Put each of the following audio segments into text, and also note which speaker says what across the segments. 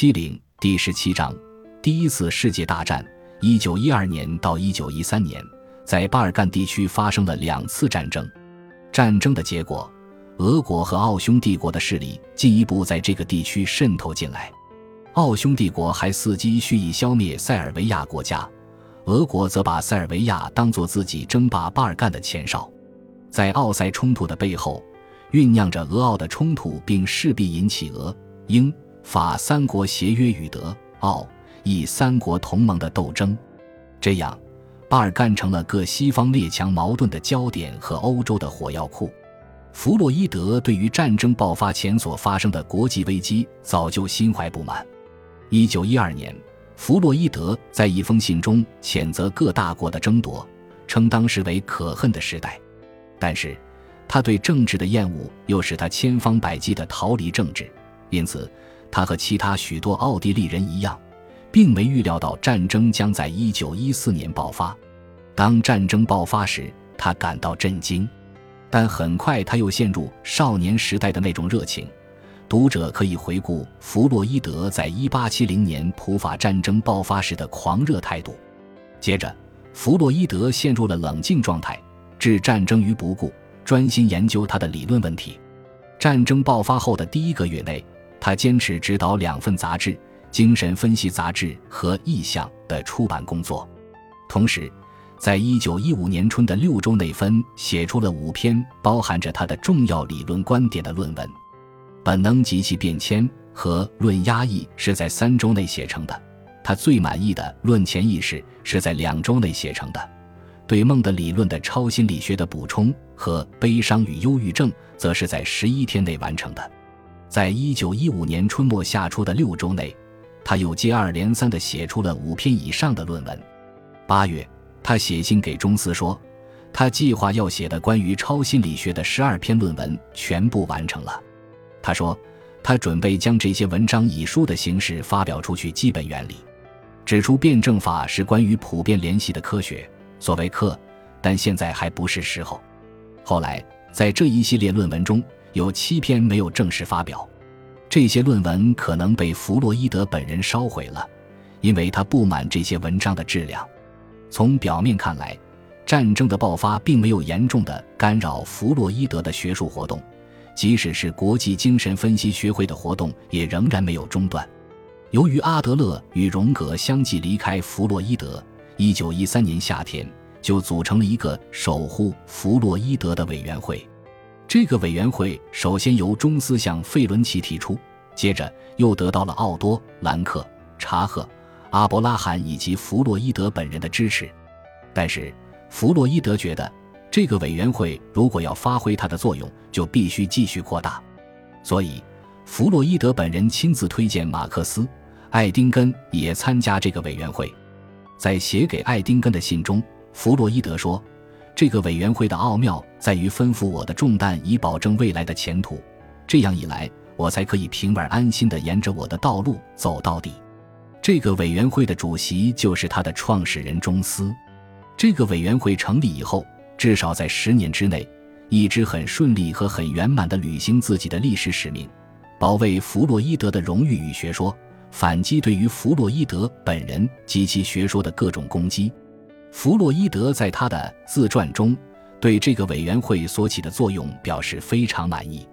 Speaker 1: 七零第十七章，第一次世界大战，一九一二年到一九一三年，在巴尔干地区发生了两次战争。战争的结果，俄国和奥匈帝国的势力进一步在这个地区渗透进来。奥匈帝国还伺机蓄意消灭塞尔维亚国家，俄国则把塞尔维亚当作自己争霸巴尔干的前哨。在奥塞冲突的背后，酝酿着俄奥的冲突，并势必引起俄英。法三国协约与德、奥、意三国同盟的斗争，这样，巴尔干成了各西方列强矛盾的焦点和欧洲的火药库。弗洛伊德对于战争爆发前所发生的国际危机早就心怀不满。一九一二年，弗洛伊德在一封信中谴责各大国的争夺，称当时为可恨的时代。但是，他对政治的厌恶又使他千方百计地逃离政治，因此。他和其他许多奥地利人一样，并没预料到战争将在一九一四年爆发。当战争爆发时，他感到震惊，但很快他又陷入少年时代的那种热情。读者可以回顾弗洛伊德在一八七零年普法战争爆发时的狂热态度。接着，弗洛伊德陷入了冷静状态，置战争于不顾，专心研究他的理论问题。战争爆发后的第一个月内。他坚持指导两份杂志《精神分析杂志》和《意象》的出版工作，同时，在一九一五年春的六周内分写出了五篇包含着他的重要理论观点的论文，《本能及其变迁》和《论压抑》是在三周内写成的。他最满意的《论潜意识》是在两周内写成的，对梦的理论的超心理学的补充和《悲伤与忧郁症》则是在十一天内完成的。在一九一五年春末夏初的六周内，他又接二连三地写出了五篇以上的论文。八月，他写信给中斯说，他计划要写的关于超心理学的十二篇论文全部完成了。他说，他准备将这些文章以书的形式发表出去。基本原理，指出辩证法是关于普遍联系的科学，所谓课，但现在还不是时候。后来，在这一系列论文中。有七篇没有正式发表，这些论文可能被弗洛伊德本人烧毁了，因为他不满这些文章的质量。从表面看来，战争的爆发并没有严重的干扰弗洛伊德的学术活动，即使是国际精神分析学会的活动也仍然没有中断。由于阿德勒与荣格相继离开弗洛伊德，1913年夏天就组成了一个守护弗洛伊德的委员会。这个委员会首先由中斯向费伦奇提出，接着又得到了奥多、兰克、查赫、阿伯拉罕以及弗洛伊德本人的支持。但是，弗洛伊德觉得，这个委员会如果要发挥它的作用，就必须继续扩大。所以，弗洛伊德本人亲自推荐马克思、爱丁根也参加这个委员会。在写给爱丁根的信中，弗洛伊德说。这个委员会的奥妙在于吩咐我的重担，以保证未来的前途。这样一来，我才可以平稳安心地沿着我的道路走到底。这个委员会的主席就是他的创始人中斯。这个委员会成立以后，至少在十年之内，一直很顺利和很圆满地履行自己的历史使命，保卫弗洛伊德的荣誉与学说，反击对于弗洛伊德本人及其学说的各种攻击。弗洛伊德在他的自传中对这个委员会所起的作用表示非常满意。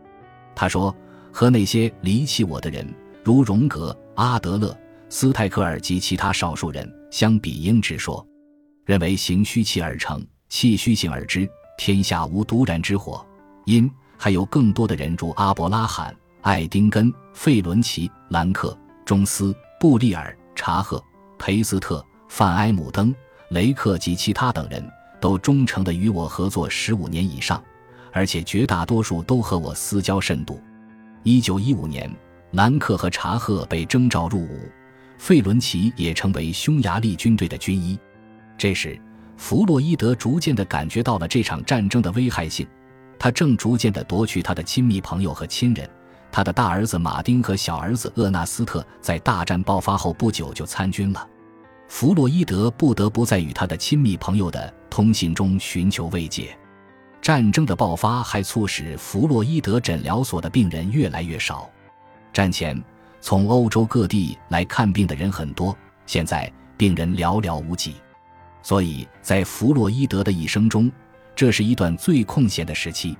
Speaker 1: 他说：“和那些离弃我的人，如荣格、阿德勒、斯泰克尔及其他少数人相比，应直说，认为形虚气而成，气虚性而知，天下无独燃之火。因还有更多的人，如阿伯拉罕、爱丁根、费伦奇、兰克、中斯、布利尔、查赫、裴斯特、范埃姆登。”雷克及其他等人都忠诚地与我合作十五年以上，而且绝大多数都和我私交甚笃。一九一五年，兰克和查赫被征召入伍，费伦奇也成为匈牙利军队的军医。这时，弗洛伊德逐渐地感觉到了这场战争的危害性，他正逐渐地夺去他的亲密朋友和亲人。他的大儿子马丁和小儿子厄纳斯特在大战爆发后不久就参军了。弗洛伊德不得不在与他的亲密朋友的通信中寻求慰藉。战争的爆发还促使弗洛伊德诊疗所的病人越来越少。战前，从欧洲各地来看病的人很多，现在病人寥寥无几。所以在弗洛伊德的一生中，这是一段最空闲的时期。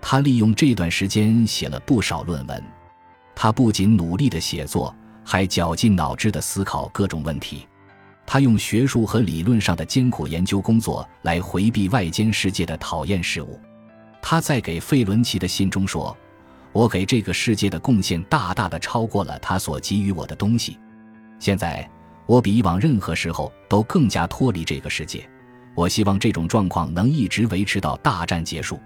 Speaker 1: 他利用这段时间写了不少论文。他不仅努力的写作，还绞尽脑汁的思考各种问题。他用学术和理论上的艰苦研究工作来回避外间世界的讨厌事物。他在给费伦奇的信中说：“我给这个世界的贡献大大的超过了他所给予我的东西。现在我比以往任何时候都更加脱离这个世界。我希望这种状况能一直维持到大战结束。”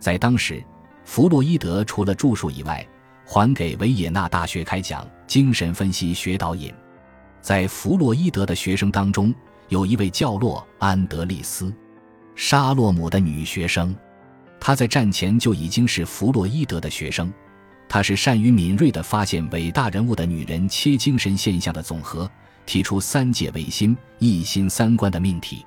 Speaker 1: 在当时，弗洛伊德除了著述以外，还给维也纳大学开讲精神分析学导引。在弗洛伊德的学生当中，有一位叫洛安德利斯，沙洛姆的女学生。她在战前就已经是弗洛伊德的学生。她是善于敏锐地发现伟大人物的女人切精神现象的总和，提出三界唯心、一心三观的命题。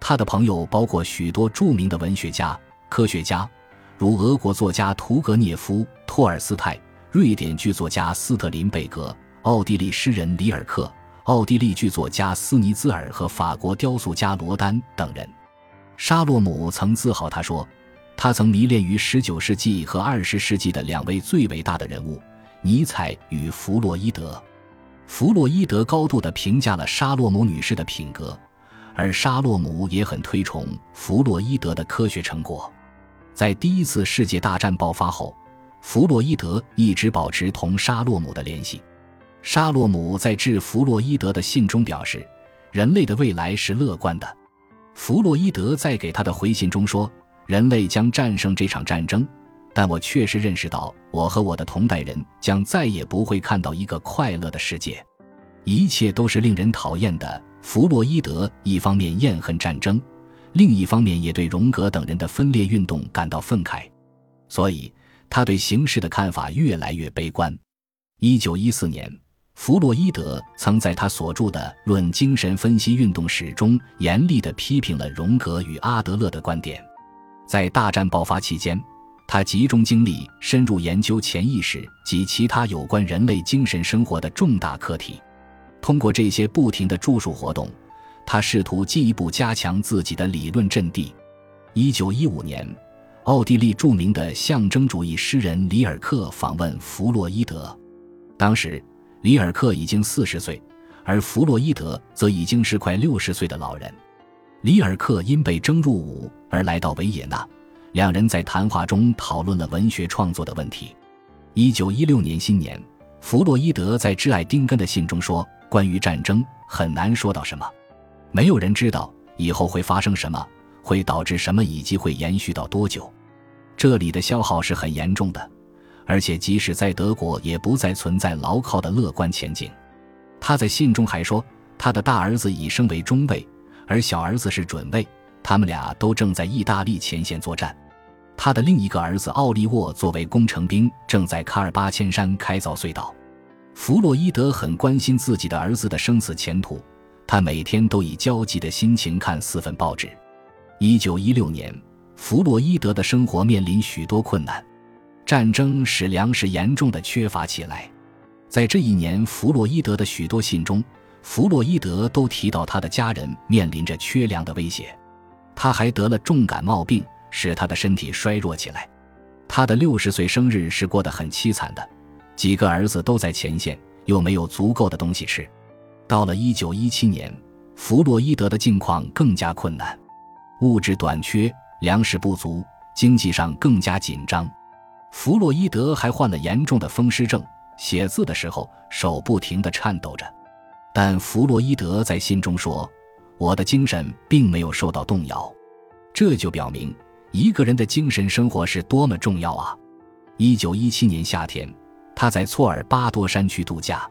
Speaker 1: 她的朋友包括许多著名的文学家、科学家，如俄国作家屠格涅夫、托尔斯泰，瑞典剧作家斯特林贝格，奥地利诗人里尔克。奥地利剧作家斯尼兹尔和法国雕塑家罗丹等人，沙洛姆曾自豪他说：“他曾迷恋于19世纪和20世纪的两位最伟大的人物尼采与弗洛伊德。”弗洛伊德高度地评价了沙洛姆女士的品格，而沙洛姆也很推崇弗洛伊德的科学成果。在第一次世界大战爆发后，弗洛伊德一直保持同沙洛姆的联系。沙洛姆在致弗洛伊德的信中表示，人类的未来是乐观的。弗洛伊德在给他的回信中说：“人类将战胜这场战争，但我确实认识到，我和我的同代人将再也不会看到一个快乐的世界，一切都是令人讨厌的。”弗洛伊德一方面厌恨战争，另一方面也对荣格等人的分裂运动感到愤慨，所以他对形势的看法越来越悲观。一九一四年。弗洛伊德曾在他所著的《论精神分析运动史》中严厉地批评了荣格与阿德勒的观点。在大战爆发期间，他集中精力深入研究潜意识及其他有关人类精神生活的重大课题。通过这些不停的著述活动，他试图进一步加强自己的理论阵地。一九一五年，奥地利著名的象征主义诗人里尔克访问弗洛伊德，当时。里尔克已经四十岁，而弗洛伊德则已经是快六十岁的老人。里尔克因被征入伍而来到维也纳，两人在谈话中讨论了文学创作的问题。一九一六年新年，弗洛伊德在致爱丁根的信中说：“关于战争，很难说到什么，没有人知道以后会发生什么，会导致什么，以及会延续到多久。这里的消耗是很严重的。”而且，即使在德国，也不再存在牢靠的乐观前景。他在信中还说，他的大儿子已升为中尉，而小儿子是准尉，他们俩都正在意大利前线作战。他的另一个儿子奥利沃作为工程兵，正在卡尔巴千山开凿隧道。弗洛伊德很关心自己的儿子的生死前途，他每天都以焦急的心情看四份报纸。一九一六年，弗洛伊德的生活面临许多困难。战争使粮食严重的缺乏起来，在这一年，弗洛伊德的许多信中，弗洛伊德都提到他的家人面临着缺粮的威胁。他还得了重感冒病，使他的身体衰弱起来。他的六十岁生日是过得很凄惨的，几个儿子都在前线，又没有足够的东西吃。到了一九一七年，弗洛伊德的境况更加困难，物质短缺，粮食不足，经济上更加紧张。弗洛伊德还患了严重的风湿症，写字的时候手不停地颤抖着。但弗洛伊德在信中说：“我的精神并没有受到动摇。”这就表明一个人的精神生活是多么重要啊！一九一七年夏天，他在措尔巴多山区度假。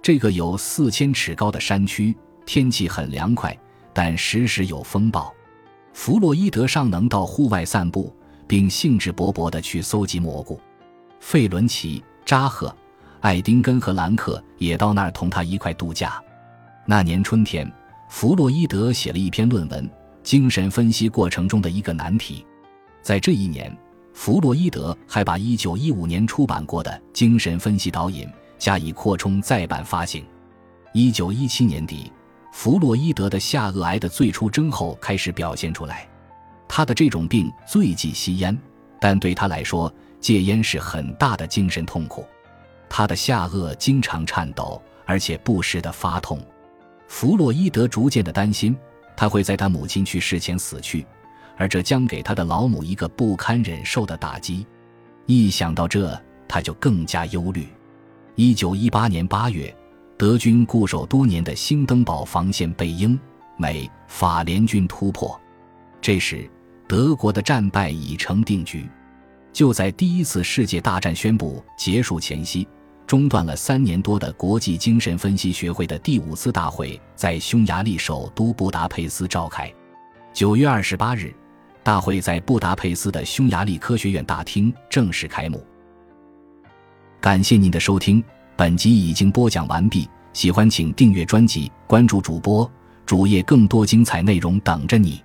Speaker 1: 这个有四千尺高的山区，天气很凉快，但时时有风暴。弗洛伊德尚能到户外散步。并兴致勃勃地去搜集蘑菇。费伦奇、扎赫、爱丁根和兰克也到那儿同他一块度假。那年春天，弗洛伊德写了一篇论文《精神分析过程中的一个难题》。在这一年，弗洛伊德还把1915年出版过的《精神分析导引》加以扩充再版发行。一九一七年底，弗洛伊德的下颚癌的最初征候开始表现出来。他的这种病最忌吸烟，但对他来说，戒烟是很大的精神痛苦。他的下颚经常颤抖，而且不时的发痛。弗洛伊德逐渐的担心，他会在他母亲去世前死去，而这将给他的老母一个不堪忍受的打击。一想到这，他就更加忧虑。一九一八年八月，德军固守多年的兴登堡防线被英、美、法联军突破。这时，德国的战败已成定局。就在第一次世界大战宣布结束前夕。中断了三年多的国际精神分析学会的第五次大会在匈牙利首都布达佩斯召开。九月二十八日，大会在布达佩斯的匈牙利科学院大厅正式开幕。感谢您的收听，本集已经播讲完毕。喜欢请订阅专辑，关注主播主页，更多精彩内容等着你。